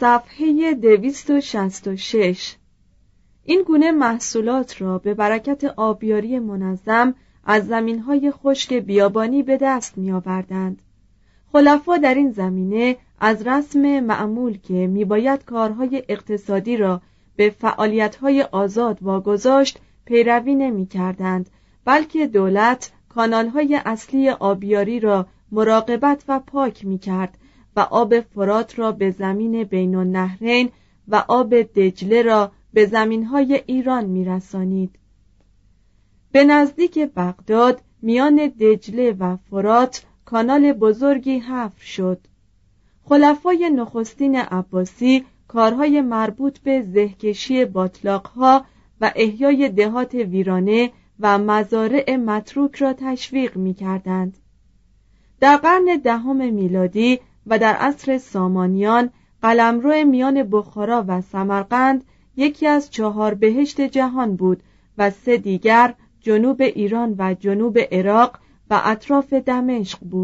صفحه 266 این گونه محصولات را به برکت آبیاری منظم از زمینهای خشک بیابانی به دست می آوردند. خلفا در این زمینه از رسم معمول که میباید کارهای اقتصادی را به فعالیتهای آزاد واگذاشت پیروی نمی کردند بلکه دولت کانالهای اصلی آبیاری را مراقبت و پاک می کرد و آب فرات را به زمین بین النهرین و آب دجله را به زمینهای ایران می رسانید. به نزدیک بغداد میان دجله و فرات کانال بزرگی حفر شد خلفای نخستین عباسی کارهای مربوط به زهکشی باطلاقها و احیای دهات ویرانه و مزارع متروک را تشویق می کردند. در قرن دهم میلادی و در عصر سامانیان قلمرو میان بخارا و سمرقند یکی از چهار بهشت جهان بود و سه دیگر جنوب ایران و جنوب عراق و اطراف دمشق بود.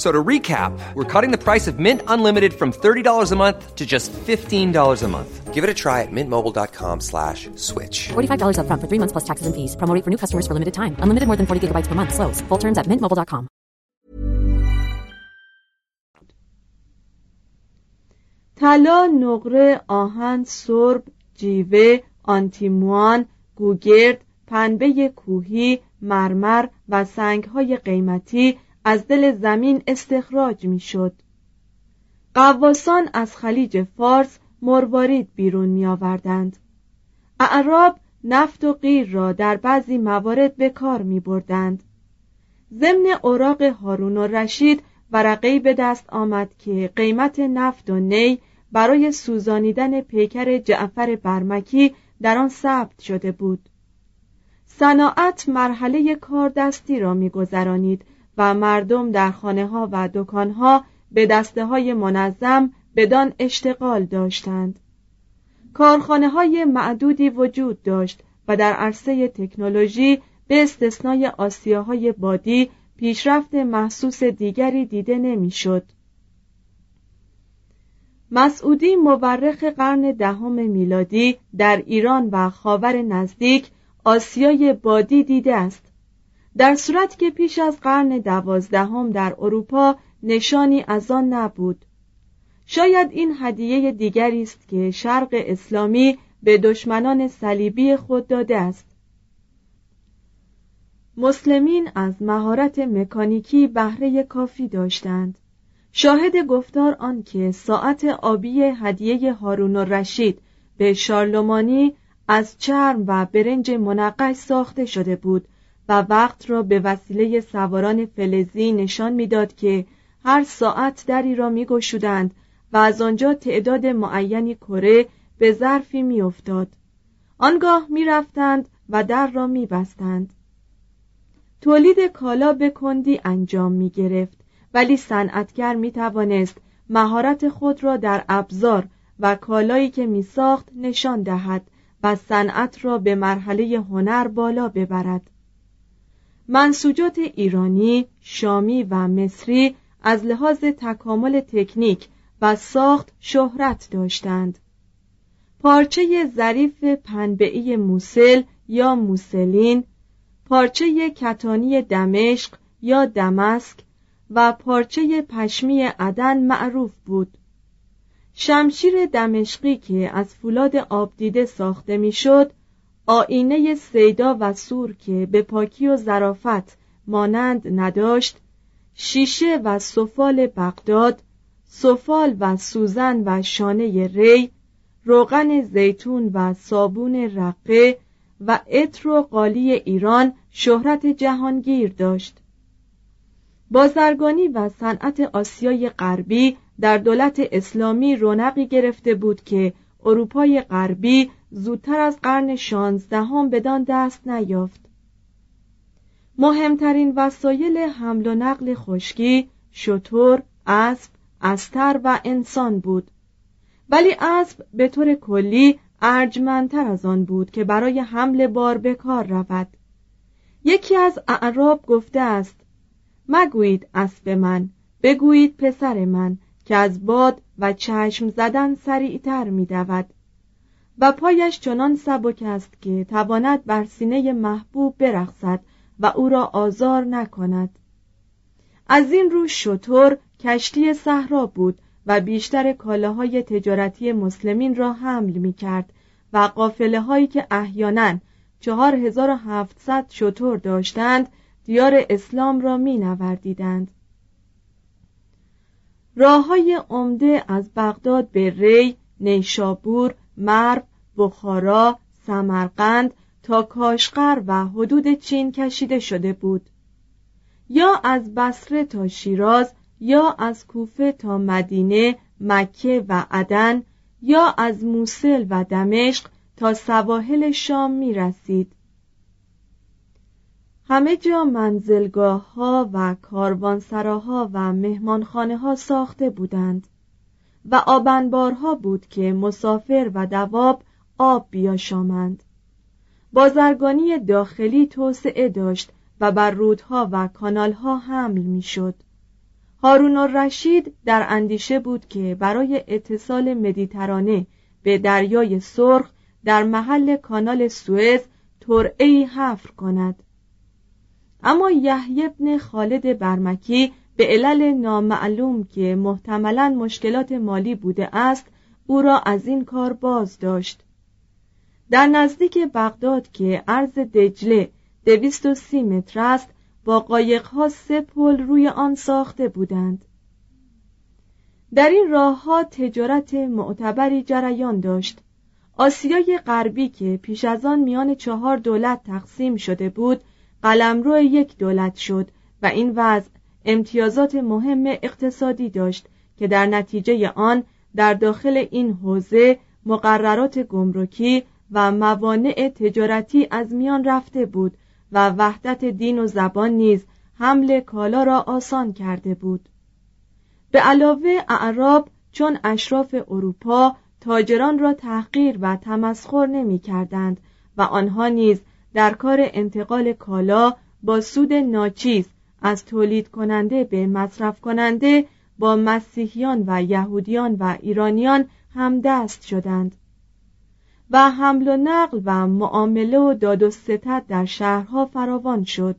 So to recap, we're cutting the price of Mint Unlimited from $30 a month to just $15 a month. Give it a try at mintmobile.com slash switch. $45 upfront for three months plus taxes and fees. Promo rate for new customers for limited time. Unlimited more than 40 gigabytes per month. Slows. Full terms at mintmobile.com. طلا نقره آهن سرب جیوه آنتیموان گوگرد پنبه کوهی مرمر و سنگهای قیمتی از دل زمین استخراج می‌شد. قواسان از خلیج فارس مروارید بیرون می آوردند. اعراب نفت و غیر را در بعضی موارد به کار می بردند. ضمن اوراق هارون و رشید ورقی به دست آمد که قیمت نفت و نی برای سوزانیدن پیکر جعفر برمکی در آن ثبت شده بود. صناعت مرحله کار دستی را میگذرانید و مردم در خانه ها و دکان ها به دسته های منظم بدان اشتغال داشتند کارخانه های معدودی وجود داشت و در عرصه تکنولوژی به استثنای آسیاهای بادی پیشرفت محسوس دیگری دیده نمی‌شد. مسعودی مورخ قرن دهم میلادی در ایران و خاور نزدیک آسیای بادی دیده است در صورت که پیش از قرن دوازدهم در اروپا نشانی از آن نبود. شاید این هدیه دیگری است که شرق اسلامی به دشمنان صلیبی خود داده است. مسلمین از مهارت مکانیکی بهره کافی داشتند. شاهد گفتار آنکه ساعت آبی هدیه هارون رشید به شارلومانی از چرم و برنج منقش ساخته شده بود و وقت را به وسیله سواران فلزی نشان می‌داد که هر ساعت دری را میگشودند و از آنجا تعداد معینی کره به ظرفی میافتاد. آنگاه می‌رفتند و در را میبستند. تولید کالا به کندی انجام می گرفت ولی صنعتگر می توانست مهارت خود را در ابزار و کالایی که می ساخت نشان دهد و صنعت را به مرحله هنر بالا ببرد. منسوجات ایرانی، شامی و مصری از لحاظ تکامل تکنیک و ساخت شهرت داشتند. پارچه ظریف پنبعی موسل یا موسلین پارچه کتانی دمشق یا دمسک و پارچه پشمی عدن معروف بود. شمشیر دمشقی که از فولاد آبدیده ساخته می‌شد آینه سیدا و سور که به پاکی و ظرافت مانند نداشت شیشه و سفال بغداد سفال و سوزن و شانه ری روغن زیتون و صابون رقه و عطر و قالی ایران شهرت جهانگیر داشت. بازرگانی و صنعت آسیای غربی در دولت اسلامی رونقی گرفته بود که اروپای غربی زودتر از قرن شانزدهم بدان دست نیافت. مهمترین وسایل حمل و نقل خشکی شطور اسب استر و انسان بود. ولی اسب به طور کلی ارجمندتر از آن بود که برای حمل بار به کار رود. یکی از اعراب گفته است مگویید اسب من بگویید پسر من که از باد و چشم زدن سریعتر می و پایش چنان سبک است که تواند بر سینه محبوب برقصد و او را آزار نکند. از این رو شطور کشتی صحرا بود و بیشتر کالاهای تجارتی مسلمین را حمل می کرد و قافله هایی که احیانا 4700 شطور داشتند دیار اسلام را می نوردیدند راه های عمده از بغداد به ری، نیشابور، مرو، بخارا، سمرقند تا کاشقر و حدود چین کشیده شده بود. یا از بصره تا شیراز یا از کوفه تا مدینه مکه و عدن یا از موسل و دمشق تا سواحل شام می رسید همه جا منزلگاه ها و کاروانسراها و مهمانخانه ها ساخته بودند و آبنبارها بود که مسافر و دواب آب بیاشامند بازرگانی داخلی توسعه داشت و بر رودها و کانالها حمل می‌شد. هارون رشید در اندیشه بود که برای اتصال مدیترانه به دریای سرخ در محل کانال سوئز ترعی حفر کند اما یحیی بن خالد برمکی به علل نامعلوم که محتملا مشکلات مالی بوده است او را از این کار باز داشت. در نزدیک بغداد که عرض دجله دویست و سی متر است با قایقها سه پل روی آن ساخته بودند. در این راهها تجارت معتبری جریان داشت. آسیای غربی که پیش از آن میان چهار دولت تقسیم شده بود قلمرو یک دولت شد و این وضع امتیازات مهم اقتصادی داشت که در نتیجه آن در داخل این حوزه مقررات گمرکی و موانع تجارتی از میان رفته بود و وحدت دین و زبان نیز حمل کالا را آسان کرده بود. به علاوه اعراب چون اشراف اروپا تاجران را تحقیر و تمسخر نمی کردند و آنها نیز در کار انتقال کالا با سود ناچیز از تولید کننده به مصرف کننده با مسیحیان و یهودیان و ایرانیان همدست شدند. و حمل و نقل و معامله و داد و ستد در شهرها فراوان شد.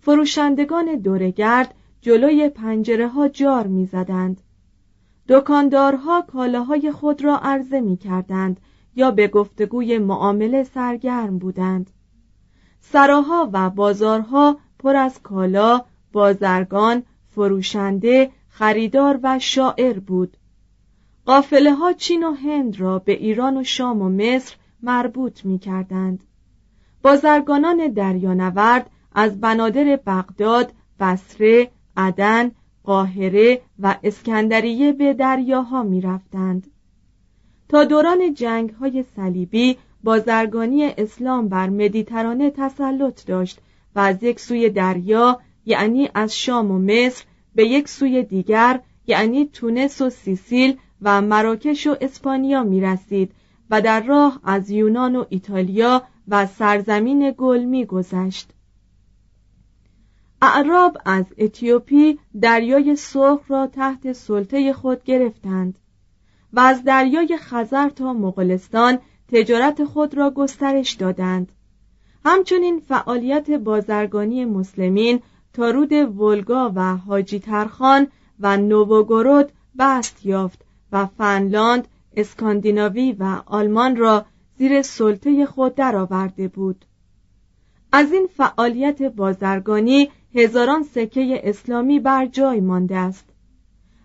فروشندگان دورگرد جلوی پنجره ها جار می‌زدند. دکاندارها کالاهای خود را عرضه می کردند یا به گفتگوی معامله سرگرم بودند. سراها و بازارها پر از کالا بازرگان فروشنده خریدار و شاعر بود. قافله ها چین و هند را به ایران و شام و مصر مربوط می کردند بازرگانان دریانورد از بنادر بغداد، بصره، عدن، قاهره و اسکندریه به دریاها می رفتند. دوران جنگ های صلیبی بازرگانی اسلام بر مدیترانه تسلط داشت و از یک سوی دریا یعنی از شام و مصر به یک سوی دیگر یعنی تونس و سیسیل و مراکش و اسپانیا می رسید و در راه از یونان و ایتالیا و سرزمین گل می گذشت. اعراب از اتیوپی دریای سرخ را تحت سلطه خود گرفتند و از دریای خزر تا مغولستان تجارت خود را گسترش دادند. همچنین فعالیت بازرگانی مسلمین تا رود ولگا و حاجی ترخان و نووگورود بست یافت و فنلاند، اسکاندیناوی و آلمان را زیر سلطه خود درآورده بود. از این فعالیت بازرگانی هزاران سکه اسلامی بر جای مانده است.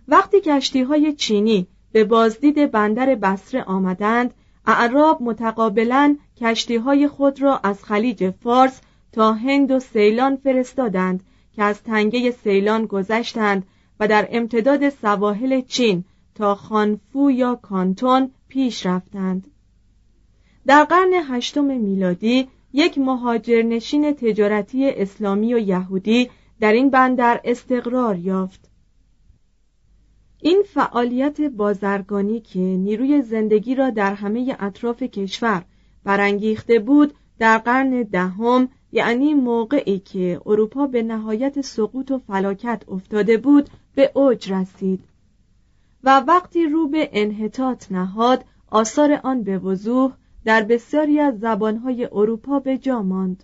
وقتی کشتی های چینی به بازدید بندر بسره آمدند اعراب متقابلا کشتی های خود را از خلیج فارس تا هند و سیلان فرستادند که از تنگه سیلان گذشتند و در امتداد سواحل چین تا خانفو یا کانتون پیش رفتند. در قرن هشتم میلادی یک مهاجرنشین تجارتی اسلامی و یهودی در این بندر استقرار یافت. این فعالیت بازرگانی که نیروی زندگی را در همه اطراف کشور برانگیخته بود در قرن دهم یعنی موقعی که اروپا به نهایت سقوط و فلاکت افتاده بود به اوج رسید و وقتی رو به انحطاط نهاد آثار آن به وضوح در بسیاری از زبانهای اروپا به جا ماند.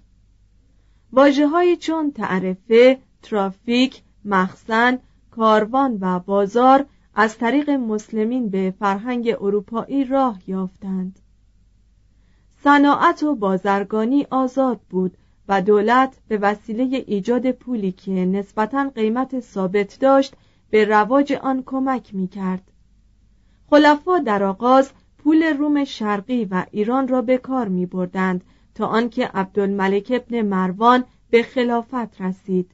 واژههایی چون تعرفه ترافیک مخزن کاروان و بازار از طریق مسلمین به فرهنگ اروپایی راه یافتند صناعت و بازرگانی آزاد بود و دولت به وسیله ایجاد پولی که نسبتا قیمت ثابت داشت به رواج آن کمک می کرد. خلفا در آغاز پول روم شرقی و ایران را به کار می بردند تا آنکه عبدالملک ابن مروان به خلافت رسید.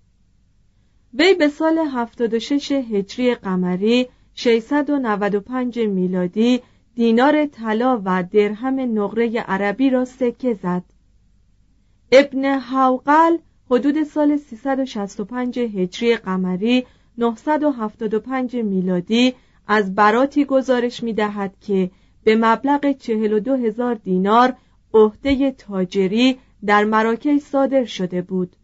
وی به سال 76 هجری قمری 695 میلادی دینار طلا و درهم نقره عربی را سکه زد. ابن حوقل حدود سال 365 هجری قمری 975 میلادی از براتی گزارش می دهد که به مبلغ 42 هزار دینار عهده تاجری در مراکش صادر شده بود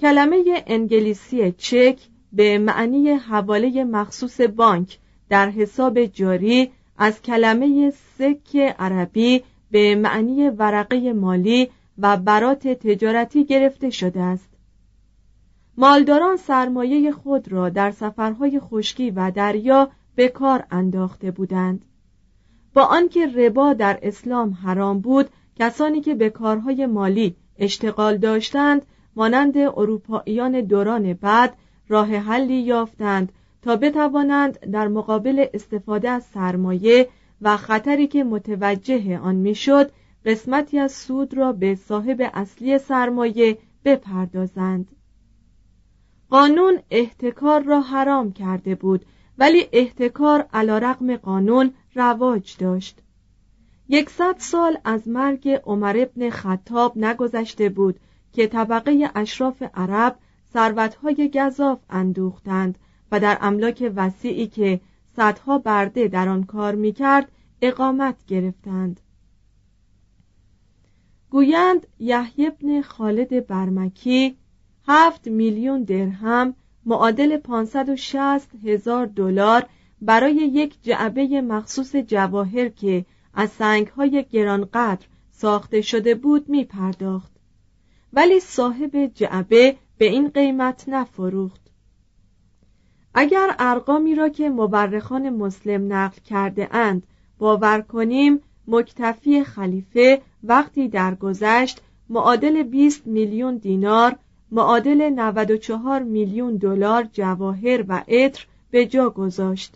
کلمه انگلیسی چک به معنی حواله مخصوص بانک در حساب جاری از کلمه سک عربی به معنی ورقه مالی و برات تجارتی گرفته شده است. مالداران سرمایه خود را در سفرهای خشکی و دریا به کار انداخته بودند. با آنکه ربا در اسلام حرام بود کسانی که به کارهای مالی اشتغال داشتند مانند اروپاییان دوران بعد راه حلی یافتند تا بتوانند در مقابل استفاده از سرمایه و خطری که متوجه آن می‌شد قسمتی از سود را به صاحب اصلی سرمایه بپردازند. قانون احتکار را حرام کرده بود ولی احتکار علا رقم قانون رواج داشت. یکصد سال از مرگ عمر ابن خطاب نگذشته بود که طبقه اشراف عرب ثروتهای گذاف اندوختند و در املاک وسیعی که صدها برده در آن کار می‌کرد اقامت گرفتند. گویند یحیی بن خالد برمکی هفت میلیون درهم معادل 560 هزار دلار برای یک جعبه مخصوص جواهر که از سنگهای گرانقدر ساخته شده بود می پرداخت ولی صاحب جعبه به این قیمت نفروخت. اگر ارقامی را که مورخان مسلم نقل کرده اند باور کنیم مکتفی خلیفه وقتی درگذشت معادل 20 میلیون دینار معادل 94 میلیون دلار جواهر و عطر به جا گذاشت.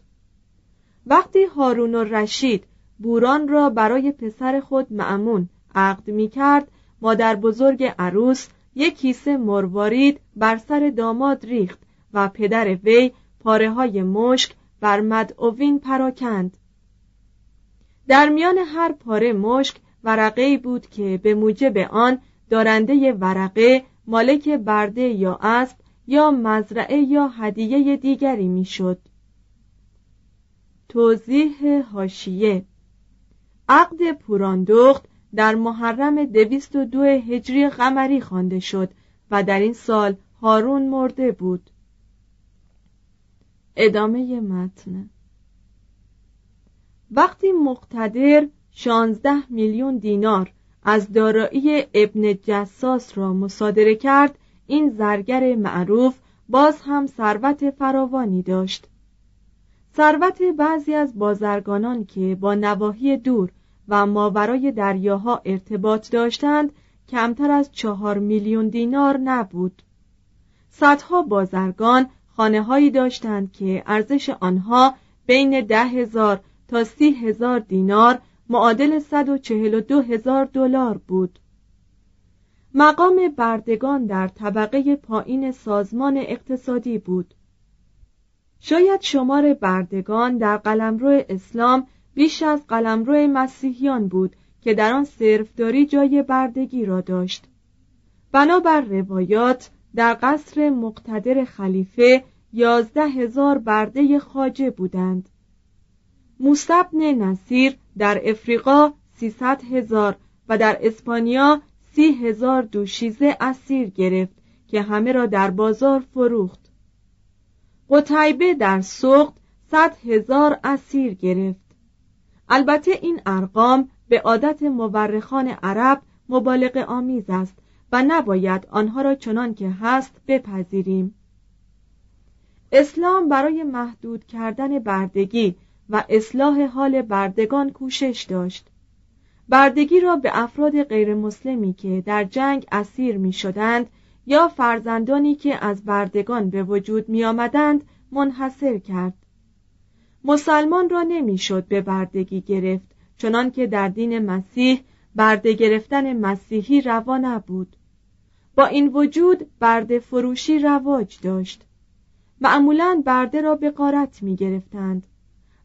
وقتی هارون رشید بوران را برای پسر خود معمون عقد می کرد مادر بزرگ عروس یک کیسه مروارید بر سر داماد ریخت و پدر وی پاره های مشک بر مدعوین پراکند در میان هر پاره مشک ورقه بود که به موجب آن دارنده ورقه مالک برده یا اسب یا مزرعه یا هدیه دیگری می‌شد. توضیح هاشیه عقد پوراندخت در محرم دویست و دو هجری قمری خوانده شد و در این سال هارون مرده بود. ادامه متن. وقتی مقتدر شانزده میلیون دینار از دارایی ابن جساس را مصادره کرد این زرگر معروف باز هم ثروت فراوانی داشت. ثروت بعضی از بازرگانان که با نواحی دور و ماورای دریاها ارتباط داشتند کمتر از چهار میلیون دینار نبود. صدها بازرگان خانه هایی داشتند که ارزش آنها بین ده هزار تا سی هزار دینار معادل 142 هزار دلار بود. مقام بردگان در طبقه پایین سازمان اقتصادی بود. شاید شمار بردگان در قلمرو اسلام بیش از قلمرو مسیحیان بود که در آن صرفداری جای بردگی را داشت. بنابر روایات در قصر مقتدر خلیفه یازده هزار برده خاجه بودند. موسبن نصیر در افریقا سیصد هزار و در اسپانیا سی هزار دوشیزه اسیر گرفت که همه را در بازار فروخت. قطیبه در سخت صد هزار اسیر گرفت. البته این ارقام به عادت مورخان عرب مبالغه آمیز است و نباید آنها را چنان که هست بپذیریم. اسلام برای محدود کردن بردگی و اصلاح حال بردگان کوشش داشت. بردگی را به افراد غیرمسلمی که در جنگ اسیر می شدند یا فرزندانی که از بردگان به وجود می آمدند منحصر کرد. مسلمان را نمی‌شد به بردگی گرفت چنان که در دین مسیح برده گرفتن مسیحی روا نبود. با این وجود برده فروشی رواج داشت. معمولا برده را به قارت می گرفتند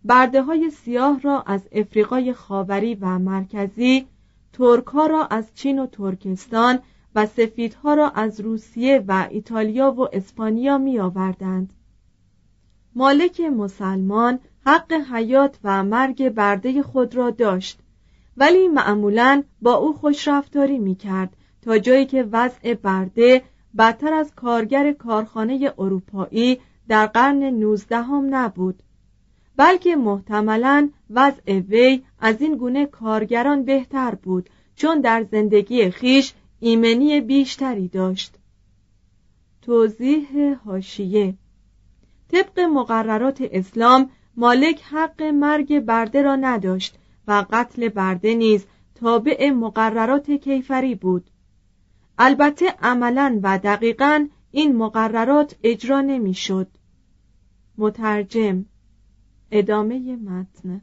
برده های سیاه را از افریقای خاوری و مرکزی ترک ها را از چین و ترکستان و سفیدها را از روسیه و ایتالیا و اسپانیا می آوردند مالک مسلمان حق حیات و مرگ برده خود را داشت. ولی معمولا با او خوشرفتاری می کرد تا جایی که وضع برده بدتر از کارگر کارخانه اروپایی در قرن نوزدهم نبود. بلکه محتملا وضع وی از این گونه کارگران بهتر بود چون در زندگی خیش ایمنی بیشتری داشت. توضیح هاشیه طبق مقررات اسلام مالک حق مرگ برده را نداشت و قتل برده نیز تابع مقررات کیفری بود. البته عملا و دقیقا این مقررات اجرا نمی‌شد. مترجم ادامه متن.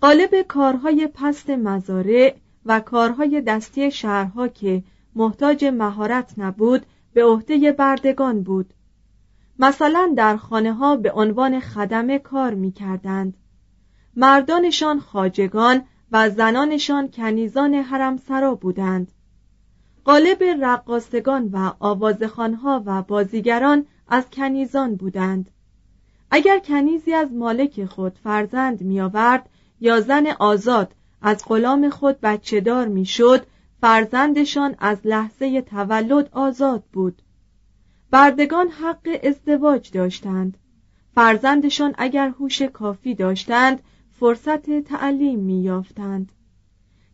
قالب کارهای پست مزارع و کارهای دستی شهرها که محتاج مهارت نبود به عهده بردگان بود. مثلا در خانه ها به عنوان خدمه کار می کردند. مردانشان خاجگان و زنانشان کنیزان حرمسرا بودند. قالب رقاصگان و آوازخانها و بازیگران از کنیزان بودند. اگر کنیزی از مالک خود فرزند میآورد یا زن آزاد از غلام خود بچه دار می‌شد فرزندشان از لحظه تولد آزاد بود. بردگان حق ازدواج داشتند. فرزندشان اگر هوش کافی داشتند فرصت تعلیم میافتند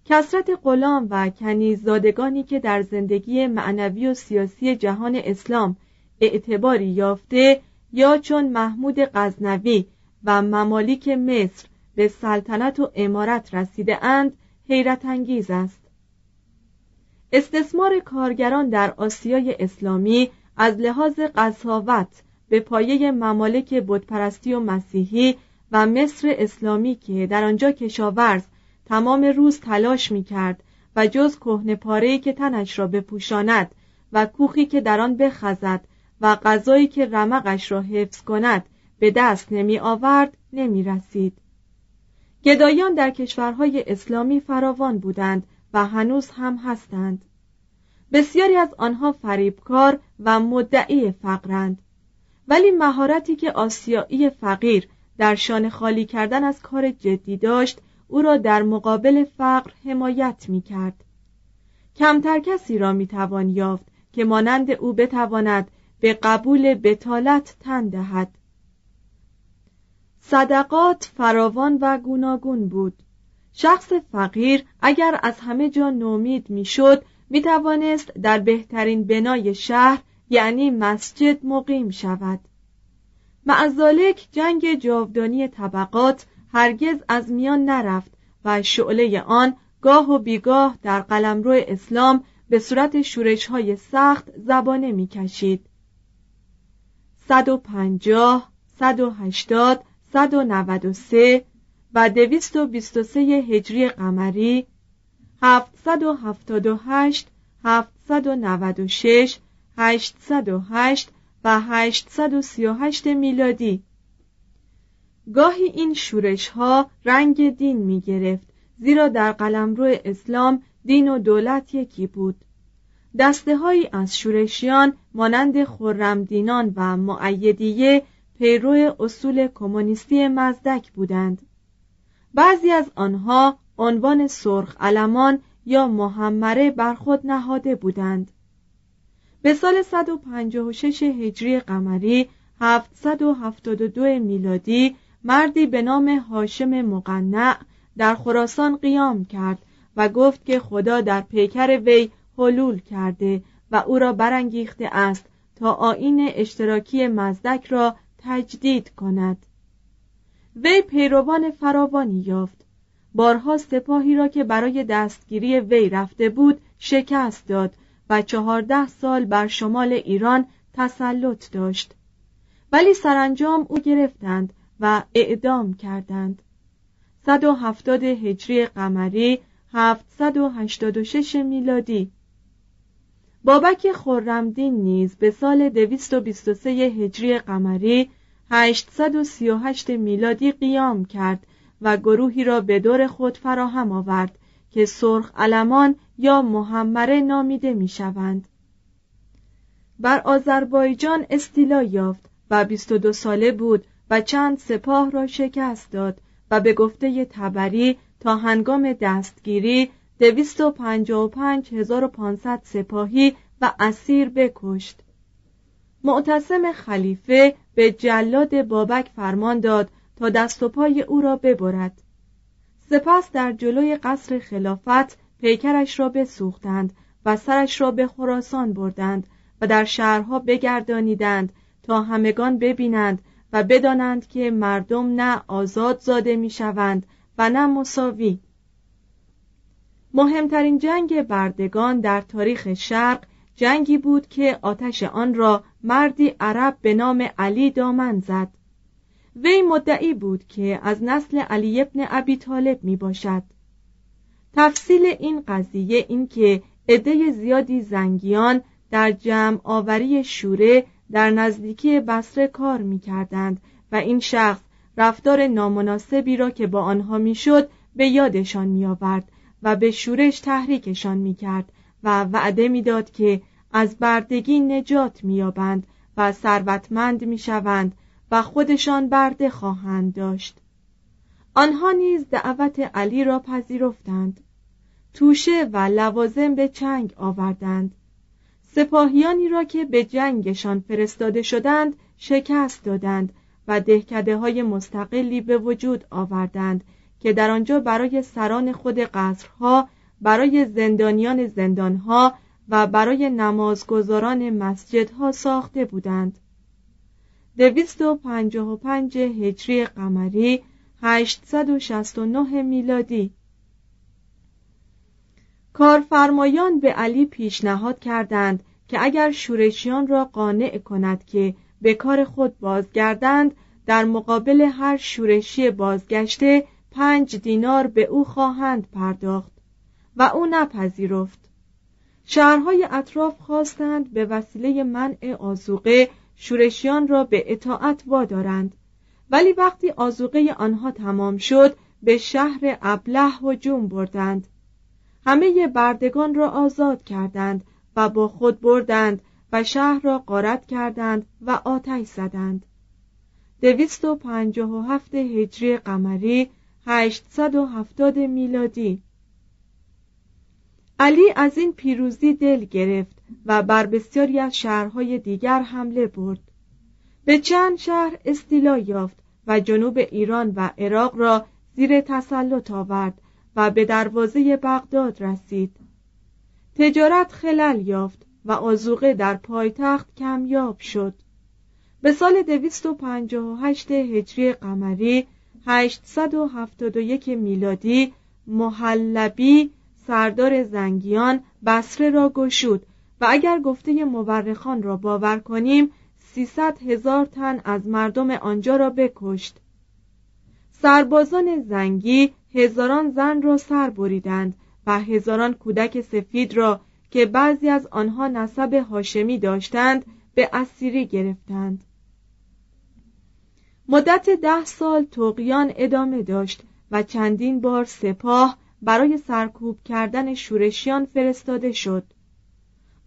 کسرت غلام و کنیززادگانی که در زندگی معنوی و سیاسی جهان اسلام اعتباری یافته یا چون محمود غزنوی و ممالیک مصر به سلطنت و امارت رسیده اند حیرت انگیز است. استثمار کارگران در آسیای اسلامی از لحاظ قصاوت به پایه ممالک بتپرستی و مسیحی و مصر اسلامی که در آنجا کشاورز تمام روز تلاش می کرد و جز کهنه پاره‌ای که تنش را بپوشاند و کوخی که در آن بخزد و غذایی که رمقش را حفظ کند به دست نمی آورد نمی رسید. گدایان در کشورهای اسلامی فراوان بودند و هنوز هم هستند. بسیاری از آنها فریبکار و مدعی فقرند. ولی مهارتی که آسیایی فقیر در شان خالی کردن از کار جدی داشت او را در مقابل فقر حمایت می کرد. کمتر کسی را می توان یافت که مانند او بتواند به قبول بتالت تن دهد. صدقات فراوان و گوناگون بود. شخص فقیر اگر از همه جا نومید می‌شد می توانست در بهترین بنای شهر یعنی مسجد مقیم شود. معزالک جنگ جاودانی طبقات هرگز از میان نرفت و شعله آن گاه و بیگاه در قلمرو اسلام به صورت شورش های سخت زبانه می کشید 150 180 193 و 223 هجری قمری 778 796 808 و 838 میلادی. گاهی این شورش ها رنگ دین می گرفت زیرا در قلمرو اسلام دین و دولت یکی بود. دسته هایی از شورشیان مانند خرمدینان و معیدیه پیرو اصول کمونیستی مزدک بودند. بعضی از آنها عنوان سرخ علمان یا محمره بر خود نهاده بودند. به سال 156 هجری قمری 772 میلادی مردی به نام هاشم مقنع در خراسان قیام کرد و گفت که خدا در پیکر وی حلول کرده و او را برانگیخته است تا آین اشتراکی مزدک را تجدید کند. وی پیروان فراوانی یافت. بارها سپاهی را که برای دستگیری وی رفته بود شکست داد و چهارده سال بر شمال ایران تسلط داشت. ولی سرانجام او گرفتند و اعدام کردند. 170 هجری قمری 786 میلادی. بابک خرمدین نیز به سال 223 هجری قمری 838 میلادی قیام کرد و گروهی را به دور خود فراهم آورد که سرخ علمان یا محمره نامیده می شوند. بر آذربایجان استیلا یافت و 22 ساله بود و چند سپاه را شکست داد و به گفته تبری تا هنگام دستگیری 255500 سپاهی و اسیر بکشت معتصم خلیفه به جلاد بابک فرمان داد تا دست و پای او را ببرد. سپس در جلوی قصر خلافت پیکرش را بسوختند و سرش را به خراسان بردند و در شهرها بگردانیدند تا همگان ببینند و بدانند که مردم نه آزاد زاده می‌شوند و نه مساوی. مهمترین جنگ بردگان در تاریخ شرق جنگی بود که آتش آن را مردی عرب به نام علی دامن زد. وی مدعی بود که از نسل علی ابن ابی طالب می باشد تفصیل این قضیه این که عده زیادی زنگیان در جمع آوری شوره در نزدیکی بسره کار می کردند و این شخص رفتار نامناسبی را که با آنها می‌شد به یادشان می آورد و به شورش تحریکشان می کرد و وعده می‌داد که از بردگی نجات مییابند و ثروتمند می‌شوند و خودشان برده خواهند داشت. آنها نیز دعوت علی را پذیرفتند. توشه و لوازم به چنگ آوردند. سپاهیانی را که به جنگشان فرستاده شدند شکست دادند و دهکده های مستقلی به وجود آوردند که در آنجا برای سران خود قصرها برای زندانیان زندانها و برای نمازگزاران مسجدها ساخته بودند. دویست و پنجاه و پنج هجری قمری 869 میلادی. کارفرمایان به علی پیشنهاد کردند که اگر شورشیان را قانع کند که به کار خود بازگردند در مقابل هر شورشی بازگشته پنج دینار به او خواهند پرداخت و او نپذیرفت. شهرهای اطراف خواستند به وسیله منع آزوقه شورشیان را به اطاعت وادارند. ولی وقتی آزوقه آنها تمام شد به شهر ابله هجوم بردند. همه بردگان را آزاد کردند و با خود بردند و شهر را غارت کردند و آتش زدند. دویست و پنجاه و هفت هجری قمری هشتصد و هفتاد میلادی. علی از این پیروزی دل گرفت. و بر بسیاری از شهرهای دیگر حمله برد. به چند شهر استیلا یافت و جنوب ایران و عراق را زیر تسلط آورد و به دروازه بغداد رسید. تجارت خلل یافت و آزوقه در پایتخت کمیاب شد. به سال 258 هجری قمری 871 میلادی محلبی سردار زنگیان بسره را گشود و اگر گفته مورخان را باور کنیم سیصد هزار تن از مردم آنجا را بکشت. سربازان زنگی هزاران زن را سر بریدند و هزاران کودک سفید را که بعضی از آنها نسب هاشمی داشتند به اسیری گرفتند. مدت ده سال توقیان ادامه داشت و چندین بار سپاه برای سرکوب کردن شورشیان فرستاده شد.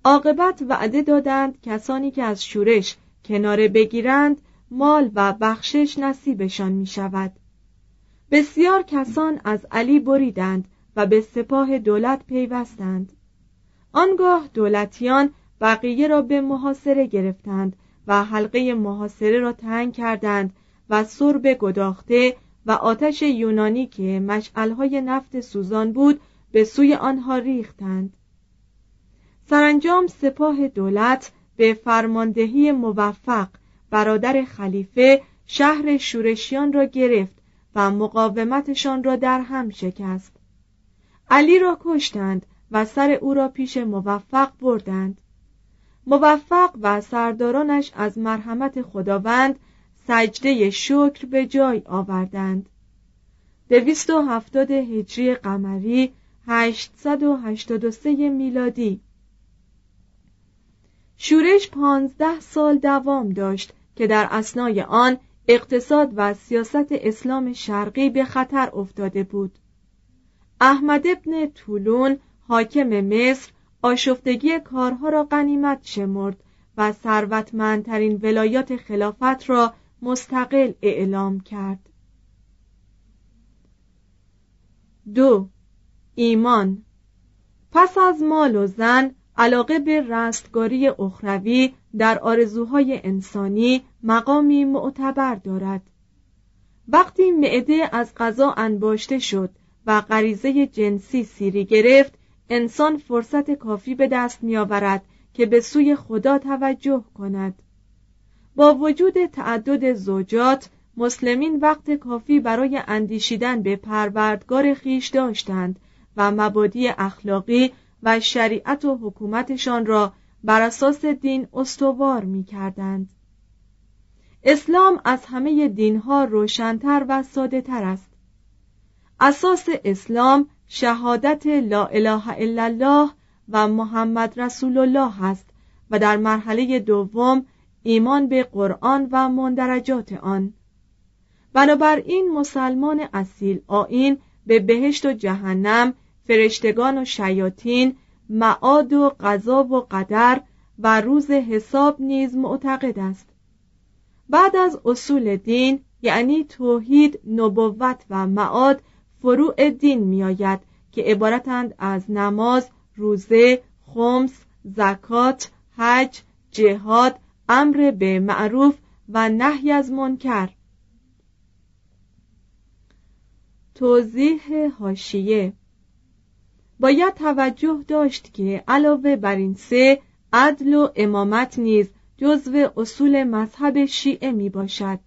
عاقبت وعده دادند کسانی که از شورش کناره بگیرند مال و بخشش نصیبشان می شود بسیار کسان از علی بریدند و به سپاه دولت پیوستند. آنگاه دولتیان بقیه را به محاصره گرفتند و حلقه محاصره را تنگ کردند و سرب گداخته و آتش یونانی که مشعلهای نفت سوزان بود به سوی آنها ریختند. سرانجام سپاه دولت به فرماندهی موفق برادر خلیفه شهر شورشیان را گرفت و مقاومتشان را در هم شکست. علی را کشتند و سر او را پیش موفق بردند. موفق و سردارانش از مرحمت خداوند سجده شکر به جای آوردند. دویست و هفتاد هجری قمری هشتصد و هشتاد و سه میلادی شورش پانزده سال دوام داشت که در اسنای آن اقتصاد و سیاست اسلام شرقی به خطر افتاده بود. احمد ابن طولون حاکم مصر آشفتگی کارها را غنیمت شمرد و ثروتمندترین ولایات خلافت را مستقل اعلام کرد. دو ایمان. پس از مال و زن علاقه به رستگاری اخروی در آرزوهای انسانی مقامی معتبر دارد. وقتی معده از غذا انباشته شد و غریزه جنسی سیری گرفت انسان فرصت کافی به دست میآورد که به سوی خدا توجه کند. با وجود تعدد زوجات مسلمین وقت کافی برای اندیشیدن به پروردگار خیش داشتند و مبادی اخلاقی و شریعت و حکومتشان را بر اساس دین استوار می کردند. اسلام از همه دینها روشنتر و ساده تر است. اساس اسلام شهادت لا اله الا الله و محمد رسول الله است و در مرحله دوم ایمان به قرآن و مندرجات آن بنابراین مسلمان اصیل آین به بهشت و جهنم فرشتگان و شیاطین معاد و قضا و قدر و روز حساب نیز معتقد است. بعد از اصول دین یعنی توحید نبوت و معاد فروع دین میآید که عبارتند از نماز روزه خمس زکات حج جهاد امر به معروف و نهی از منکر. توضیح هاشیه باید توجه داشت که علاوه بر این سه عدل و امامت نیز جزو اصول مذهب شیعه می باشد.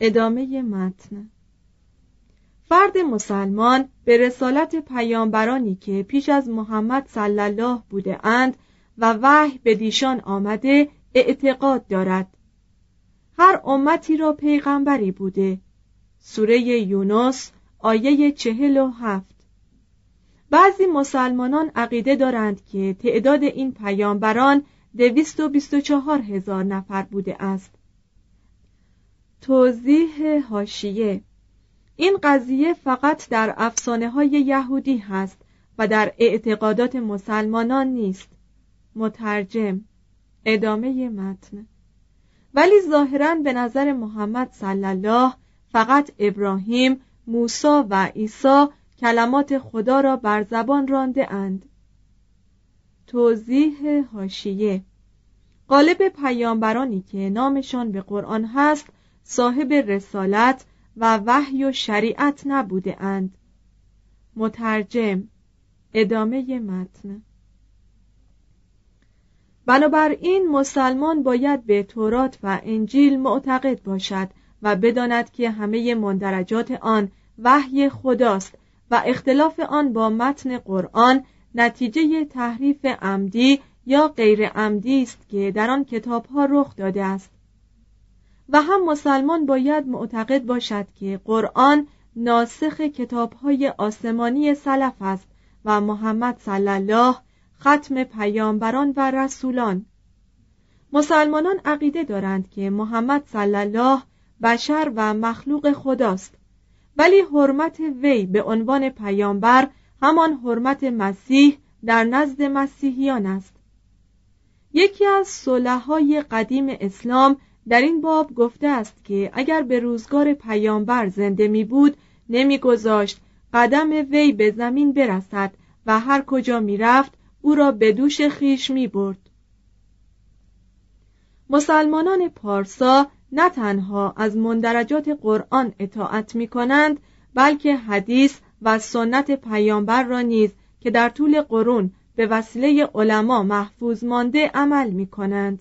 ادامه متن. فرد مسلمان به رسالت پیامبرانی که پیش از محمد صلی الله بوده اند و وحی به دیشان آمده اعتقاد دارد. هر امتی را پیغمبری بوده. سوره یونس آیه چهل و هفت. بعضی مسلمانان عقیده دارند که تعداد این پیامبران دویست و بیست و چهار هزار نفر بوده است. توضیح هاشیه این قضیه فقط در افسانه های یهودی هست و در اعتقادات مسلمانان نیست. مترجم. ادامه متن. ولی ظاهرا به نظر محمد صلی الله فقط ابراهیم موسی و عیسی کلمات خدا را بر زبان رانده اند. توضیح هاشیه قالب پیامبرانی که نامشان به قرآن هست صاحب رسالت و وحی و شریعت نبوده اند. مترجم ادامه متن. بنابراین مسلمان باید به تورات و انجیل معتقد باشد و بداند که همه مندرجات آن وحی خداست و اختلاف آن با متن قرآن نتیجه تحریف عمدی یا غیر عمدی است که در آن کتابها رخ داده است. و هم مسلمان باید معتقد باشد که قرآن ناسخ کتابهای آسمانی سلف است و محمد صلی الله ختم پیامبران و رسولان. مسلمانان عقیده دارند که محمد صلی الله بشر و مخلوق خداست. ولی حرمت وی به عنوان پیامبر همان حرمت مسیح در نزد مسیحیان است یکی از صلحای قدیم اسلام در این باب گفته است که اگر به روزگار پیامبر زنده می بود نمیگذاشت قدم وی به زمین برسد و هر کجا می رفت او را به دوش خیش می برد. مسلمانان پارسا نه تنها از مندرجات قرآن اطاعت می کنند بلکه حدیث و سنت پیامبر را نیز که در طول قرون به وسیله علما محفوظ مانده عمل می کنند